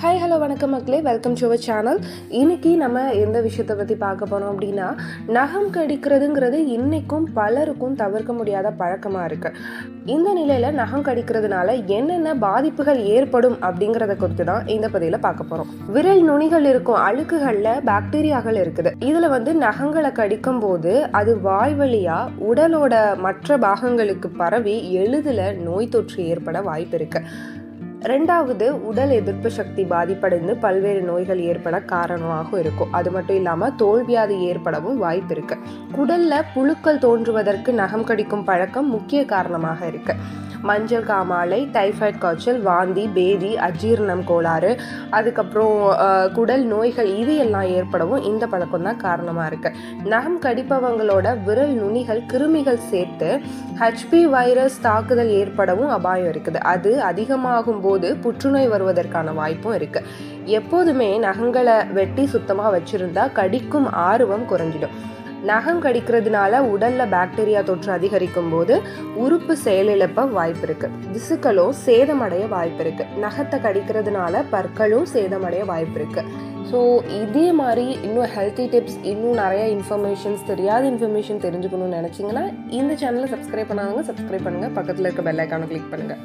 Hi hello வணக்கம் மக்களே. Welcome to our channel இன்னைக்கு நம்ம எந்த விஷயத்தை பற்றி பார்க்க போகிறோம் அப்படின்னா நகம் கடிக்கிறதுங்கிறது இன்றைக்கும் பலருக்கும் தவிர்க்க முடியாத பழக்கமாக இருக்குது இந்த நிலையில் நகம் கடிக்கிறதுனால என்னென்ன பாதிப்புகள் ஏற்படும் அப்படிங்கிறத குறித்து தான் இந்த பதிவில் பார்க்க போகிறோம் விரல் நுனிகள் இருக்கும் அழுக்குகளில் பாக்டீரியாக்கள் இருக்குது. இதில் வந்து நகங்களை கடிக்கும் போது அது வாய் வழியாக உடலோட மற்ற பாகங்களுக்கு பரவி எளிதில் நோய் தொற்று ஏற்பட வாய்ப்பு இருக்குது ரெண்டாவது உடல் எதிர்ப்பு சக்தி பாதிப்படைந்து பல்வேறு நோய்கள் ஏற்பட காரணமாக இருக்கும். அது மட்டும் இல்லாமல் தோல்வியாது ஏற்படவும் வாய்ப்பு இருக்கு. குடல்ல புழுக்கள் தோன்றுவதற்கு நகம் கடிக்கும் பழக்கம் முக்கிய காரணமாக இருக்கு. மஞ்சள் காமாலை டைஃபாய்ட் காய்ச்சல் வாந்தி பேதி அஜீரணம் கோளாறு அதுக்கப்புறம் குடல் நோய்கள் இது எல்லாம் ஏற்படவும் இந்த பழக்கம் தான் காரணமாக இருக்கு. நகம் கடிப்பவங்களோட விரல் நுனிகள் கிருமிகள் சேர்த்து ஹெச்பி வைரஸ் தாக்குதல் ஏற்படவும் அபாயம் இருக்குது. அது அதிகமாகும் போது புற்றுநோய் வருவதற்கான வாய்ப்பும் இருக்கு. எப்போதுமே நகங்களை வெட்டி சுத்தமாக வச்சிருந்தா கடிக்கும் ஆர்வம் குறைஞ்சிடும். நகம் கடிக்கிறதுனால உடல்ல பாக்டீரியா தொற்று அதிகரிக்கும் போது உறுப்பு செயலிழப்ப வாய்ப்பு இருக்கு. திசுக்களும் சேதமடைய வாய்ப்பு இருக்கு. நகத்தை கடிக்கிறதுனால பற்களும் சேதமடைய வாய்ப்பு இருக்கு. ஸோ இதே மாதிரி இன்னும் ஹெல்த்தி டிப்ஸ் இன்னும் நிறைய இன்ஃபர்மேஷன்ஸ் தெரியாத இன்ஃபர்மேஷன் தெரிஞ்சுக்கணும்னு நினச்சிங்கன்னா இந்த சேனலை சப்ஸ்கிரைப் பண்ணாதவங்க சப்ஸ்கிரைப் பண்ணுங்கள் பக்கத்தில் இருக்க பெல் ஐக்கானை கிளிக் பண்ணுங்கள்